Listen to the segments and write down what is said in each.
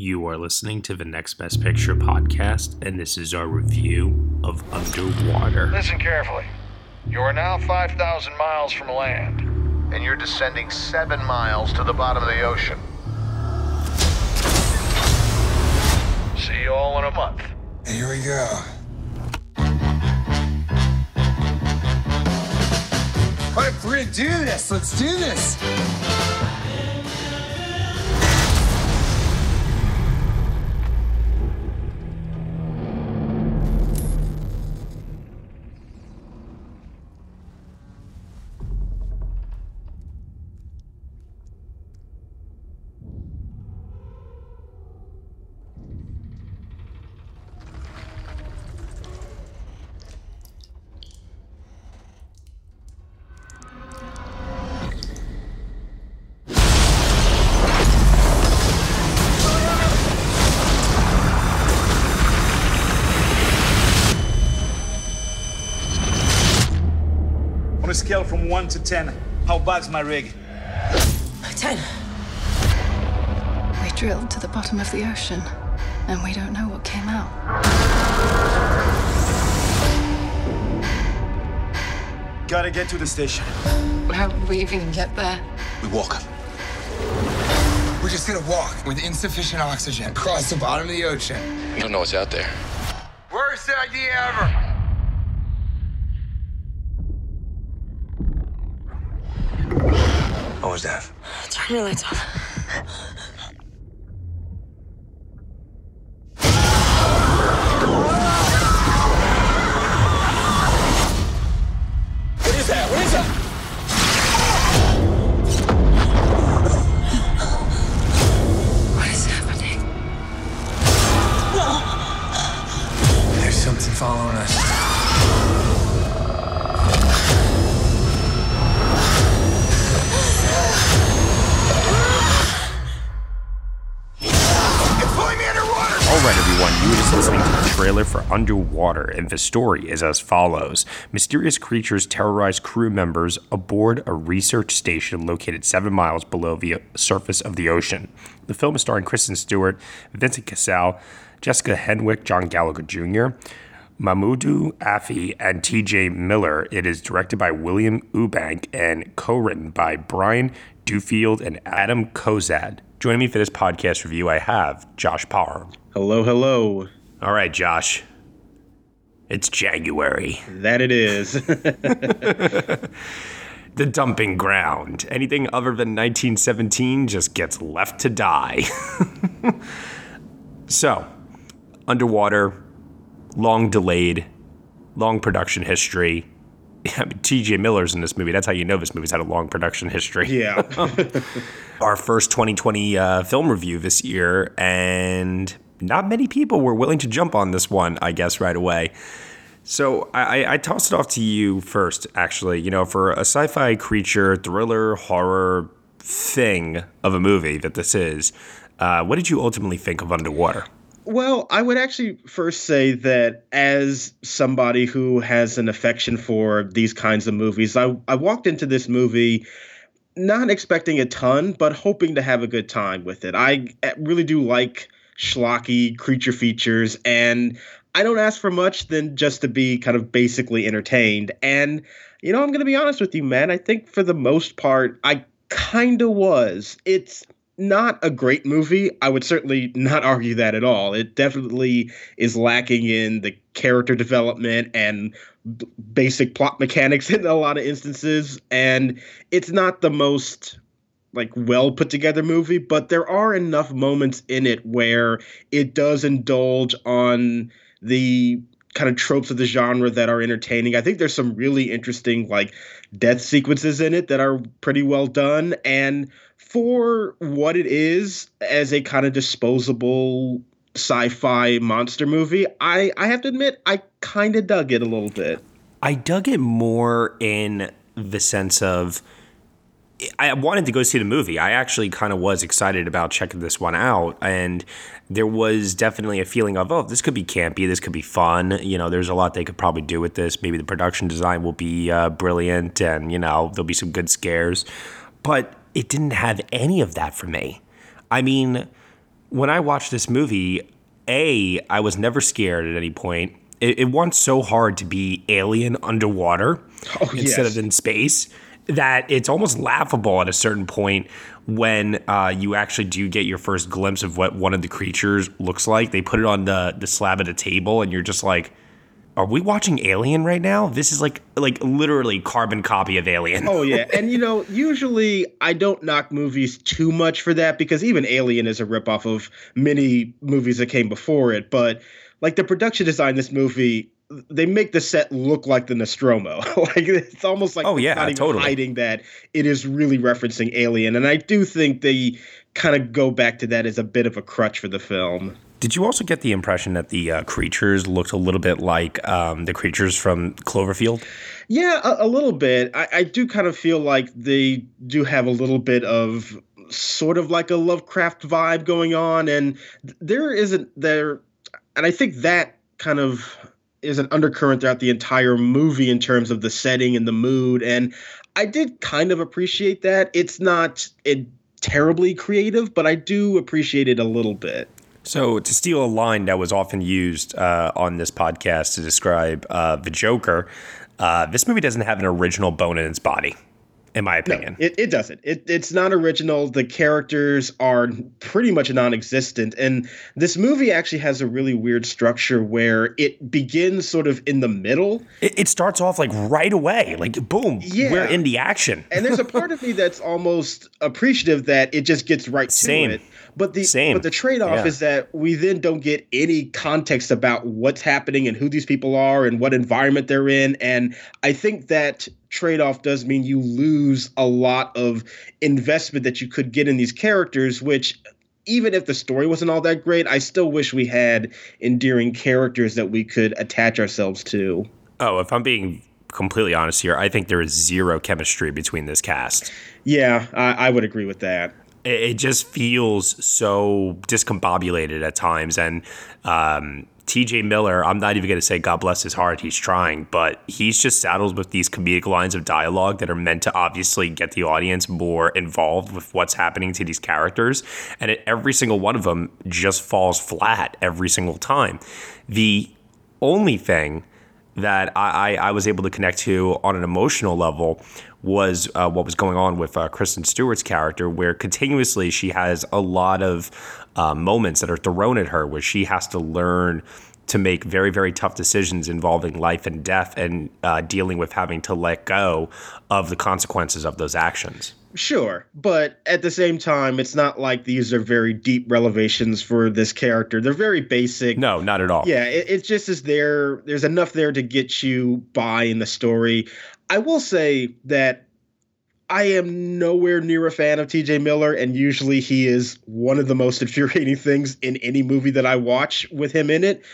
You are listening to the Next Best Picture podcast, and this is our review of Underwater. Listen carefully. You are now 5,000 miles from land, and you're descending seven miles to the bottom of the ocean. See you all in a month. Here we go. All right, if we're gonna do this, let's do this. From 1 to 10, how bad's my rig? Ten. We drilled to the bottom of the ocean, and we don't know what came out. Gotta get to the station. How did we even get there? We walk. We're just gonna walk with insufficient oxygen across the bottom of the ocean. You don't know what's out there. Worst idea ever. What was that? Turn your lights on. Trailer for Underwater, and the story is as follows Mysterious creatures terrorize crew members aboard a research station located seven miles below the surface of the ocean. The film is starring Kristen Stewart, Vincent Cassel, Jessica Henwick, John Gallagher Jr., Mamoudou Athie, and TJ Miller. It is directed by William Eubank and co written by Brian Duffield and Adam Cozad. Joining me for this podcast review, I have Josh Parham. Hello, hello. All right, Josh. It's January, That it is. the dumping ground. Anything other than 1917 just gets left to die. so, underwater, long delayed, long production history. I mean, TJ Miller's in this movie. That's how you know this movie's had a long production history. yeah. Our first 2020 uh, film review this year, and not many people were willing to jump on this one, I guess, right away. So I, I- tossed it off to you first, actually. You know, for a sci fi creature, thriller, horror thing of a movie that this is, uh, what did you ultimately think of Underwater? Well, I would actually first say that as somebody who has an affection for these kinds of movies, I, I walked into this movie not expecting a ton, but hoping to have a good time with it. I really do like schlocky creature features, and I don't ask for much than just to be kind of basically entertained. And, you know, I'm going to be honest with you, man. I think for the most part, I kind of was. It's not a great movie. I would certainly not argue that at all. It definitely is lacking in the character development and b- basic plot mechanics in a lot of instances and it's not the most like well put together movie, but there are enough moments in it where it does indulge on the kind of tropes of the genre that are entertaining. I think there's some really interesting like death sequences in it that are pretty well done and for what it is as a kind of disposable sci-fi monster movie, I I have to admit I kind of dug it a little bit. I dug it more in the sense of I wanted to go see the movie. I actually kind of was excited about checking this one out, and there was definitely a feeling of, oh, this could be campy, this could be fun. You know, there's a lot they could probably do with this. Maybe the production design will be uh, brilliant, and you know, there'll be some good scares. But it didn't have any of that for me. I mean, when I watched this movie, A, I was never scared at any point. It, it wants so hard to be alien underwater Oh, instead yes. of in space that it's almost laughable at a certain point when uh, you actually do get your first glimpse of what one of the creatures looks like. They put it on the, the slab at a table, and you're just like, are we watching Alien right now? This is like like literally carbon copy of Alien. Oh yeah, and you know, usually I don't knock movies too much for that because even Alien is a ripoff of many movies that came before it. But like the production design, this movie, they make the set look like the Nostromo. like it's almost like Oh, yeah, not even totally. hiding that it is really referencing Alien, and I do think they kind of go back to that as a bit of a crutch for the film. Did you also get the impression that the uh, creatures looked a little bit like um, the creatures from Cloverfield? Yeah, a, a little bit. I, I do kind of feel like they do have a little bit of sort of like a Lovecraft vibe going on, and there isn't there, and I think that kind of is an undercurrent throughout the entire movie in terms of the setting and the mood, and I did kind of appreciate that. It's not it terribly creative, but I do appreciate it a little bit. So, to steal a line that was often used uh, on this podcast to describe uh, the Joker, uh, this movie doesn't have an original bone in its body, in my opinion. It, it doesn't. It, it's not original. The characters are pretty much non-existent, and this movie actually has a really weird structure where it begins sort of in the middle, It, it starts off like right away, like boom, Yeah. we're in the action. and there's a part of me that's almost appreciative that it just gets right to Same. it. But the Same. but the trade-off Yeah. is that we then don't get any context about what's happening and who these people are and what environment they're in. And I think that trade-off does mean you lose a lot of investment that you could get in these characters, which even if the story wasn't all that great, I still wish we had endearing characters that we could attach ourselves to. Oh, if I'm being completely honest here, I think there is zero chemistry between this cast. Yeah, I, I would agree with that. It, just feels so discombobulated at times. And um, TJ Miller, I'm not even going to say God bless his heart, he's trying, but he's just saddled with these comedic lines of dialogue that are meant to obviously get the audience more involved with what's happening to these characters. And every single one of them just falls flat every single time. The only thing that I, I was able to connect to on an emotional level was uh, what was going on with uh, Kristen Stewart's character, where continuously she has a lot of uh, moments that are thrown at her where she has to learn to make very, very tough decisions involving life and death and uh, dealing with having to let go of the consequences of those actions. Sure, but at the same time, it's not like these are very deep revelations for this character. They're very basic. No, not at all. Yeah, it, it just is there. There's enough there to get you by in the story. I will say that I am nowhere near a fan of TJ Miller, and usually he is one of the most infuriating things in any movie that I watch with him in it.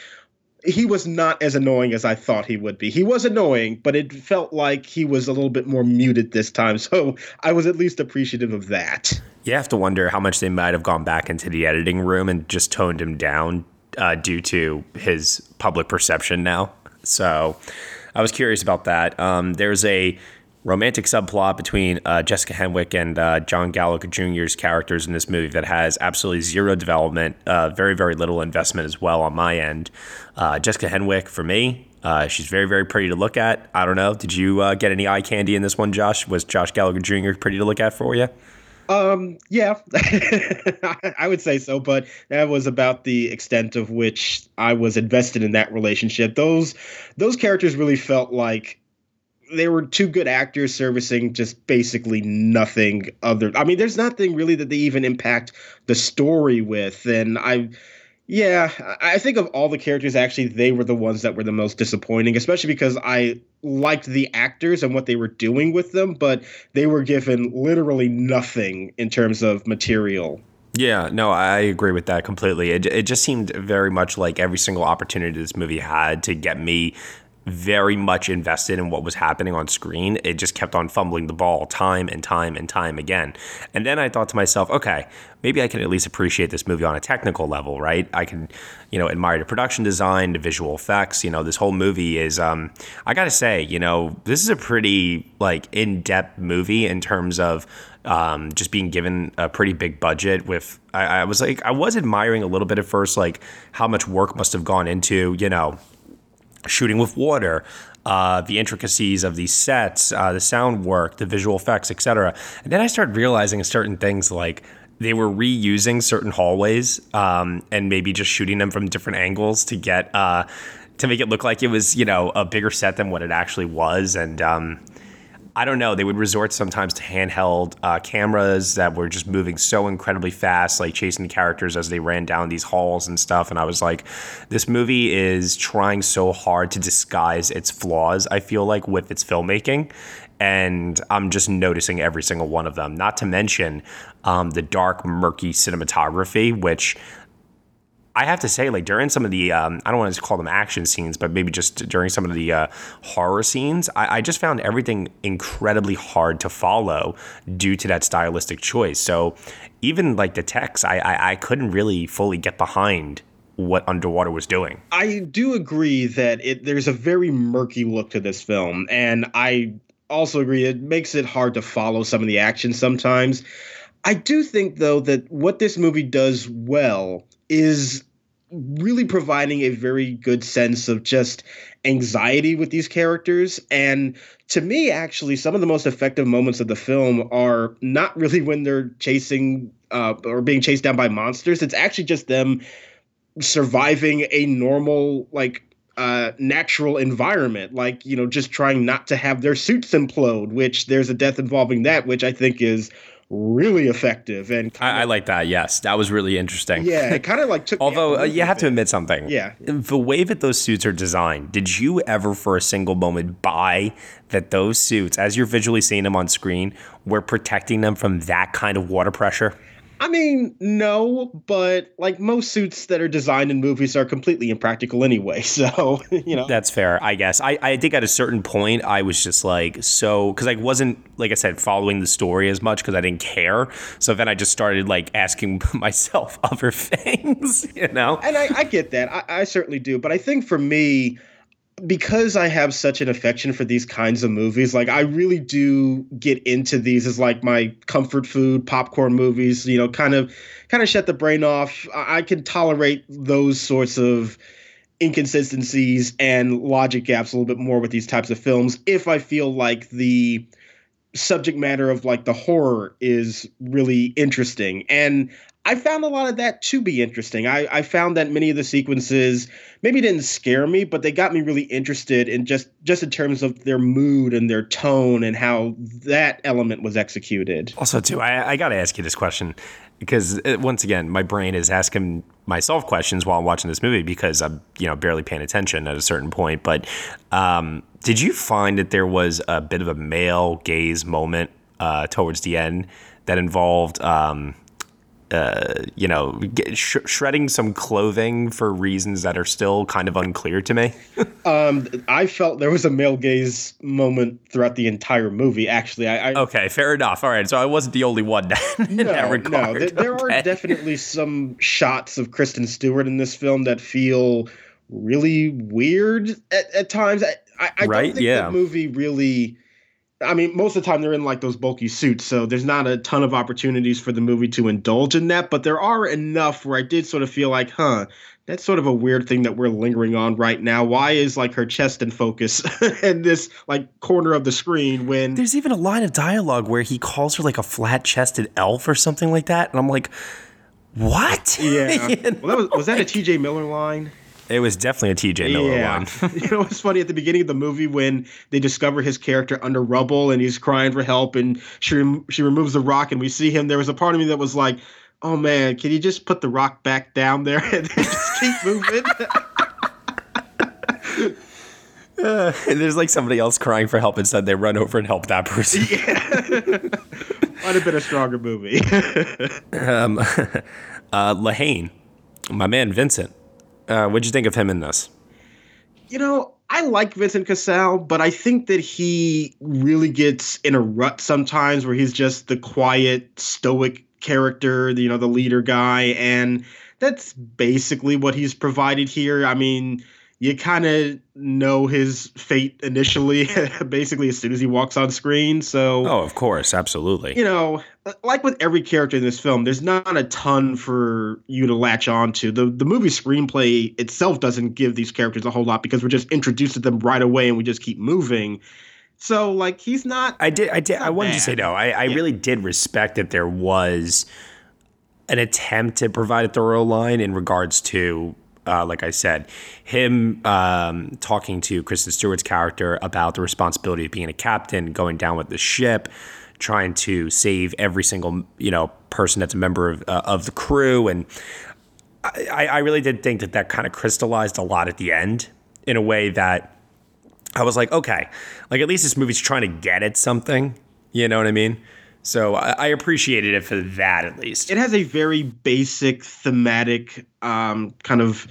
He was not as annoying as I thought he would be. He was annoying, but it felt like he was a little bit more muted this time. So I was at least appreciative of that. You have to wonder how much they might have gone back into the editing room and just toned him down uh, due to his public perception now. So I was curious about that. Um, there's a romantic subplot between uh, Jessica Henwick and uh, John Gallagher Jr.'s characters in this movie that has absolutely zero development, uh, very, very little investment as well on my end. Uh, Jessica Henwick, for me, uh, she's very, very pretty to look at. I don't know. Did you uh, get any eye candy in this one, Josh? Was Josh Gallagher Jr. pretty to look at for you? Um, yeah, I would say so, but that was about the extent of which I was invested in that relationship. Those those characters really felt like they were two good actors servicing just basically nothing other. I mean, there's nothing really that they even impact the story with, and I. Yeah, I think of all the characters, actually, they were the ones that were the most disappointing, especially because I liked the actors and what they were doing with them, but they were given literally nothing in terms of material. Yeah, no, I agree with that completely. It, it just seemed very much like every single opportunity this movie had to get me very much invested in what was happening on screen. It just kept on fumbling the ball time and time and time again. And then I thought to myself, okay, maybe I can at least appreciate this movie on a technical level, right? I can, you know, admire the production design, the visual effects. You know, this whole movie is, um, I gotta say, you know, this is a pretty like in depth movie in terms of um, just being given a pretty big budget with I, I, was like i was admiring a little bit at first like how much work must have gone into you know shooting with water, uh, the intricacies of these sets, uh, the sound work, the visual effects, etc. And then I started realizing certain things like they were reusing certain hallways um, and maybe just shooting them from different angles to get uh, to make it look like it was you know a bigger set than what it actually was and. Um, I don't know. They would resort sometimes to handheld uh, cameras that were just moving so incredibly fast, like chasing the characters as they ran down these halls and stuff. And I was like, this movie is trying so hard to disguise its flaws, I feel like, with its filmmaking. And I'm just noticing every single one of them. Not to mention um, the dark, murky cinematography, which I have to say, like during some of the, um, I don't want to call them action scenes, but maybe just during some of the uh, horror scenes, I, I, just found everything incredibly hard to follow due to that stylistic choice. So even like the text, I, I, I couldn't really fully get behind what Underwater was doing. I do agree that it there's a very murky look to this film, and I also agree it makes it hard to follow some of the action sometimes. I do think though that what this movie does well is really providing a very good sense of just anxiety with these characters. And to me, actually, some of the most effective moments of the film are not really when they're chasing uh, or being chased down by monsters. It's actually just them surviving a normal, like, uh, natural environment, like, you know, just trying not to have their suits implode, which there's a death involving that, which I think is really effective and I, I, like that yes. That was really interesting. Yeah it kind of like took although uh, you have to admit something. Yeah. The way that those suits are designed did you ever for a single moment buy that those suits as you're visually seeing them on screen were protecting them from that kind of water pressure I mean, no, but like most suits that are designed in movies are completely impractical anyway. So, you know. That's fair, I guess. I, I think at a certain point, I was just like, so, because I wasn't, like I said, following the story as much because I didn't care. So then I just started like asking myself other things, you know? And I, I get that. I, I certainly do. But I think for me, because I have such an affection for these kinds of movies, like I really do get into these as like my comfort food, popcorn movies, you know, kind of kind of shut the brain off. I can tolerate those sorts of inconsistencies and logic gaps a little bit more with these types of films if I feel like the subject matter of like the horror is really interesting. And I found a lot of that to be interesting. I, I found that many of the sequences maybe didn't scare me, but they got me really interested in just just in terms of their mood and their tone and how that element was executed. Also, too, I, I got to ask you this question because it, uh, once again, my brain is asking myself questions while I'm watching this movie because I'm you know barely paying attention at a certain point. But um, did you find that there was a bit of a male gaze moment uh, towards the end that involved? Um, uh, you know, sh- shredding some clothing for reasons that are still kind of unclear to me. um, I felt there was a male gaze moment throughout the entire movie. Actually, I, I okay, fair enough. All right, so I wasn't the only one in no, that regard. No, th- there okay. are definitely some shots of Kristen Stewart in this film that feel really weird at, at times. I, I, I right? don't think yeah. the movie really I mean, most of the time they're in like those bulky suits, so there's not a ton of opportunities for the movie to indulge in that, but there are enough where I did sort of feel like, huh, that's sort of a weird thing that we're lingering on right now. Why is like her chest in focus in this like corner of the screen when there's even a line of dialogue where he calls her like a flat chested elf or something like that, and I'm like, what? Yeah. you know? Well, that was was that a T.J. Miller line? It was definitely a TJ Miller yeah. one. you know, it's funny at the beginning of the movie when they discover his character under rubble and he's crying for help and she rem- she removes the rock and we see him. There was a part of me that was like, "Oh man, can you just put the rock back down there and just keep moving?" uh, there's like somebody else crying for help instead. They run over and help that person. Yeah. Might have been a stronger movie. um, uh, Lehane, my man Vincent uh, what'd you think of him in this? You know, I like Vincent Cassel, but I think that he really gets in a rut sometimes where he's just the quiet, stoic character, you know, the leader guy. And that's basically what he's provided here. I mean, you kind of know his fate initially, basically as soon as he walks on screen. So, oh, of course, absolutely. You know, like with every character in this film, there's not a ton for you to latch on to. The the movie screenplay itself doesn't give these characters a whole lot because we're just introduced to them right away and we just keep moving. So, like, he's not. I did. I did. I wanted bad. to say no. I, I yeah. really did respect that there was an attempt to provide a thorough line in regards to uh, like I said, him um, talking to Kristen Stewart's character about the responsibility of being a captain, going down with the ship, trying to save every single you know person that's a member of uh, of the crew, and I, I really did think that that kind of crystallized a lot at the end in a way that I was like, okay, like at least this movie's trying to get at something. You know what I mean? So I, I, appreciated it for that at least. It has a very basic thematic um, kind of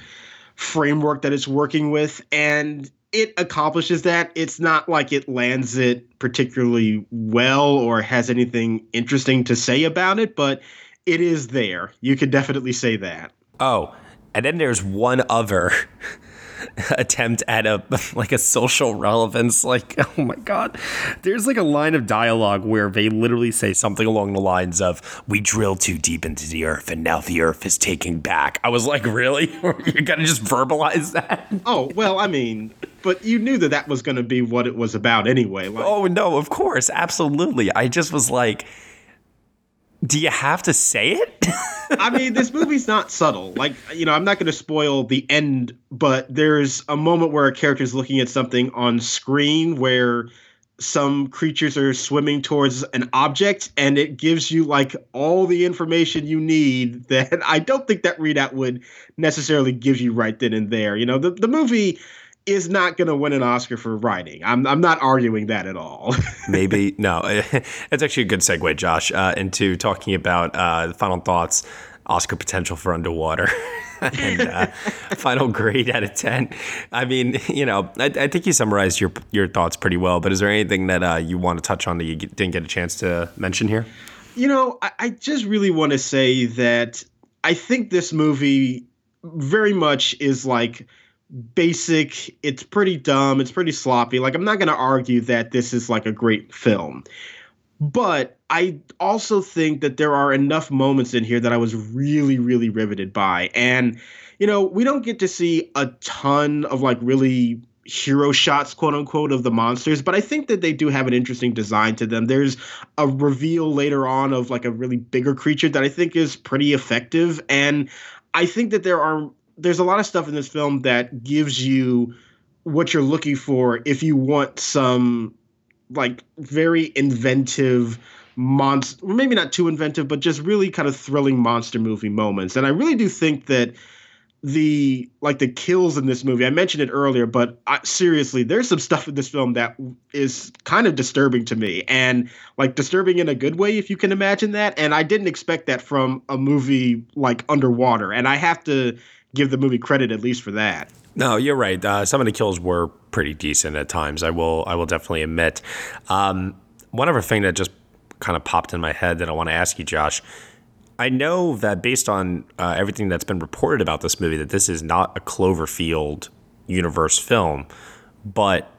framework that it's working with, and it accomplishes that. It's not like it lands it particularly well or has anything interesting to say about it, but it is there. You could definitely say that. Oh, and then there's one other attempt at a like a social relevance like oh my god. There's like a line of dialogue where they literally say something along the lines of we drilled too deep into the earth and now the earth is taking back. I was like really? You're gonna just verbalize that? Oh well i mean but you knew that that was to be what it was about anyway like, oh no of course. Absolutely. I just was like do you have to say it? I mean, this movie's not subtle. Like, you know, I'm not going to spoil the end, but there's a moment where a character is looking at something on screen where some creatures are swimming towards an object and it gives you like all the information you need that I don't think that readout would necessarily give you right then and there. You know, the, the movie is not going to win an Oscar for writing. I'm I'm not arguing that at all. Maybe no. It's actually a good segue, Josh, uh, into talking about uh, the final thoughts, Oscar potential for Underwater, and uh, final grade out of ten. I mean, you know, I, I, think you summarized your your thoughts pretty well. But is there anything that uh, you want to touch on that you didn't get a chance to mention here? You know, I, I just really want to say that I think this movie very much is like basic. It's pretty dumb. It's pretty sloppy. Like, I'm not going to argue that this is like a great film. But I also think that there are enough moments in here that I was really, really riveted by. And, you know, we don't get to see a ton of like really hero shots, quote unquote, of the monsters, but I think that they do have an interesting design to them. There's a reveal later on of like a really bigger creature that I think is pretty effective. And I think that there are there's a lot of stuff in this film that gives you what you're looking for if you want some like very inventive monster maybe not too inventive but just really kind of thrilling monster movie moments. And i really do think that the like the kills in this movie i mentioned it earlier but I, seriously there's some stuff in this film that is kind of disturbing to me. And like disturbing in a good way if you can imagine that. And i didn't expect that from a movie like underwater. And i have to give the movie credit at least for that. No, you're right. Uh, some of the kills were pretty decent at times. I will I will definitely admit. Um, one other thing that just kind of popped in my head that I want to ask you, Josh. I know that based on uh, everything that's been reported about this movie, that this is not a Cloverfield universe film, but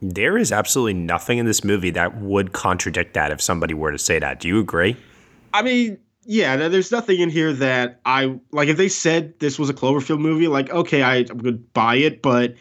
there is absolutely nothing in this movie that would contradict that if somebody were to say that. Do you agree? I mean, yeah, there's nothing in here that I like. If they said this was a Cloverfield movie, like okay, I, I would buy it, but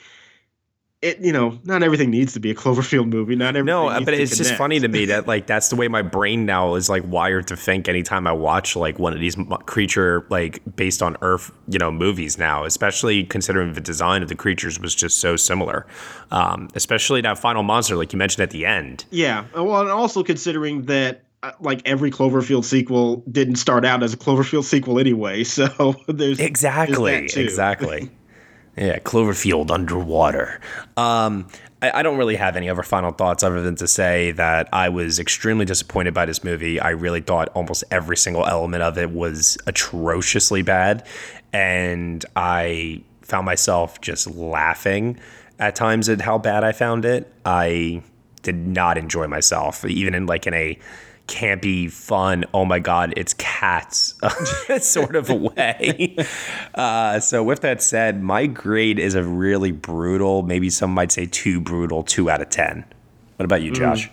it you know not everything needs to be a Cloverfield movie. Not everything. No, but it's just funny to me that like that's the way my brain now is like wired to think. Anytime I watch like one of these creature like based on Earth you know movies now, especially considering the design of the creatures was just so similar. Um, especially that final monster, like you mentioned at the end. Yeah, well, and also considering that like every Cloverfield sequel didn't start out as a Cloverfield sequel anyway. So there's exactly, there's exactly. yeah, Cloverfield underwater. Um, I, I, don't really have any other final thoughts other than to say that I was extremely disappointed by this movie. I really thought almost every single element of it was atrociously bad, and I found myself just laughing at times at how bad I found it. I did not enjoy myself, even in like in a campy, fun, oh my god, it's cats sort of a way. Uh, so, with that said, my grade is a really brutal, maybe some might say too brutal, two out of 10. What about you, Josh? Mm.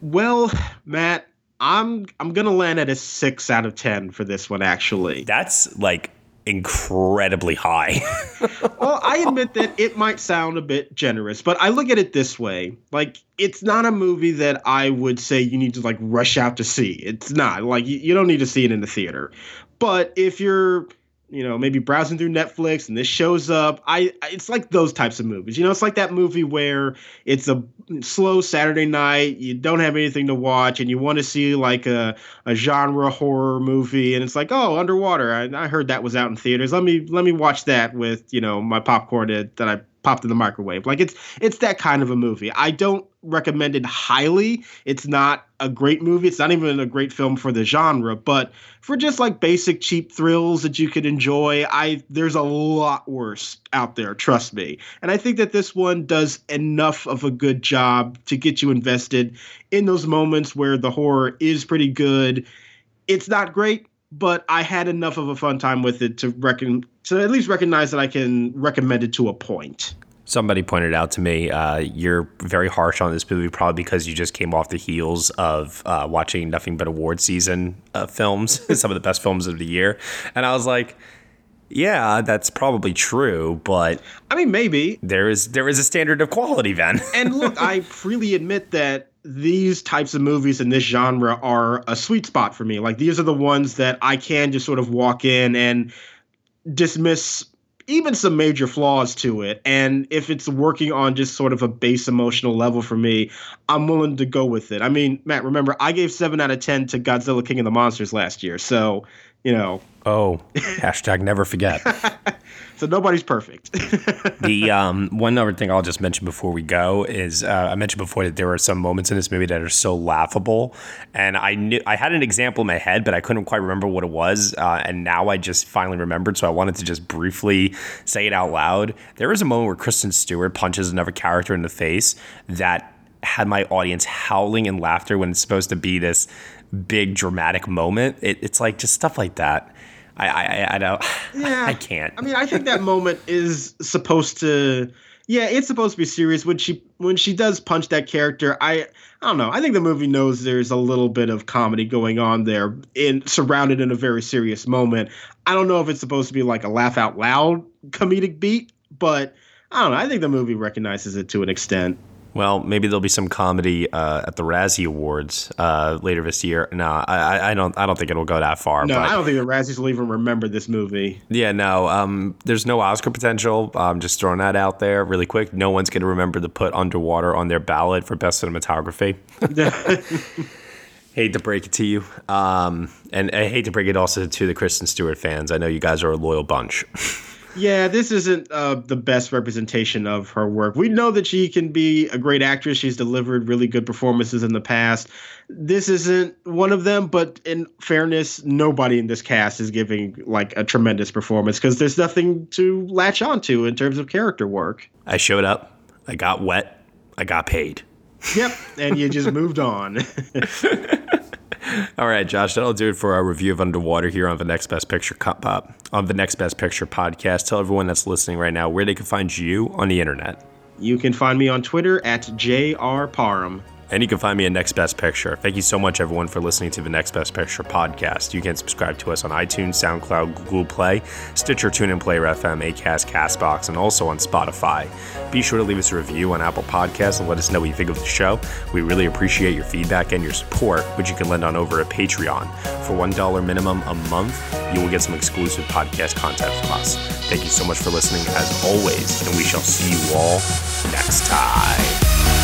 Well, Matt, I'm I'm gonna land at a six out of ten for this one. Actually, that's like incredibly high. well, I admit that it might sound a bit generous, but I look at it this way: like it's not a movie that I would say you need to like rush out to see. It's not like you, you don't need to see it in the theater. But if you're you know, maybe browsing through Netflix and this shows up. I it's like those types of movies. You know, it's like that movie where it's a slow Saturday night, you don't have anything to watch and you want to see like a, a genre horror movie and it's like, "Oh, Underwater. I, I heard that was out in theaters. Let me let me watch that with, you know, my popcorn that, that I popped in the microwave. Like it's it's that kind of a movie. I don't recommend it highly. It's not a great movie. It's not even a great film for the genre, but for just like basic cheap thrills that you could enjoy, I there's a lot worse out there, trust me. And I think that this one does enough of a good job to get you invested in those moments where the horror is pretty good. It's not great, but I had enough of a fun time with it to reckon to at least recognize that I can recommend it to a point. Somebody pointed out to me, uh, you're very harsh on this movie, probably because you just came off the heels of uh, watching nothing but award season uh, films, some of the best films of the year, and I was like, yeah, that's probably true, but I mean, maybe there is there is a standard of quality then. and look, I freely admit that these types of movies in this genre are a sweet spot for me. Like these are the ones that I can just sort of walk in and dismiss even some major flaws to it. And if it's working on just sort of a base emotional level for me, I'm willing to go with it. I mean, Matt, remember I gave seven out of ten to Godzilla King of the Monsters last year. So, you know. Oh, hashtag never forget. So nobody's perfect. the um, one other thing I'll just mention before we go is uh, I mentioned before that there are some moments in this movie that are so laughable, and I knew I had an example in my head, but I couldn't quite remember what it was, uh, and now I just finally remembered. So I wanted to just briefly say it out loud. There is a moment where Kristen Stewart punches another character in the face that had my audience howling in laughter when it's supposed to be this big dramatic moment. It, it's like just stuff like that I, I, I don't. Yeah, I can't. I mean, I think that moment is supposed to. Yeah, it's supposed to be serious when she when she does punch that character. I I don't know. I think the movie knows there's a little bit of comedy going on there, in surrounded in a very serious moment. I don't know if it's supposed to be like a laugh out loud comedic beat, but I don't know. I think the movie recognizes it to an extent. Well, maybe there'll be some comedy uh, at the Razzie Awards uh, later this year. No, I, I, don't. I don't think it'll go that far. No, I don't think the Razzies will even remember this movie. Yeah, no. Um, there's no Oscar potential. I'm just throwing that out there really quick. No one's going to remember to put Underwater on their ballot for best cinematography. hate to break it to you, um, and I hate to break it also to the Kristen Stewart fans. I know you guys are a loyal bunch. Yeah, this isn't uh, the best representation of her work. We know that she can be a great actress. She's delivered really good performances in the past. This isn't one of them, but in fairness, nobody in this cast is giving like a tremendous performance because there's nothing to latch onto in terms of character work. I showed up, I got wet, I got paid. Yep, and you just moved on. All right, Josh, that'll do it for our review of Underwater here on the Next Best Picture uh, on the Next Best Picture podcast. Tell everyone that's listening right now where they can find you on the internet. You can find me on Twitter at jrparham. And you can find me at Next Best Picture. Thank you so much, everyone, for listening to the Next Best Picture podcast. You can subscribe to us on iTunes, SoundCloud, Google Play, Stitcher, TuneIn, Player FM, Acast, Castbox, and also on Spotify. Be sure to leave us a review on Apple Podcasts and let us know what you think of the show. We really appreciate your feedback and your support, which you can lend on over at Patreon. For $1 minimum a month, you will get some exclusive podcast content from us. Thank you so much for listening, as always, and we shall see you all next time.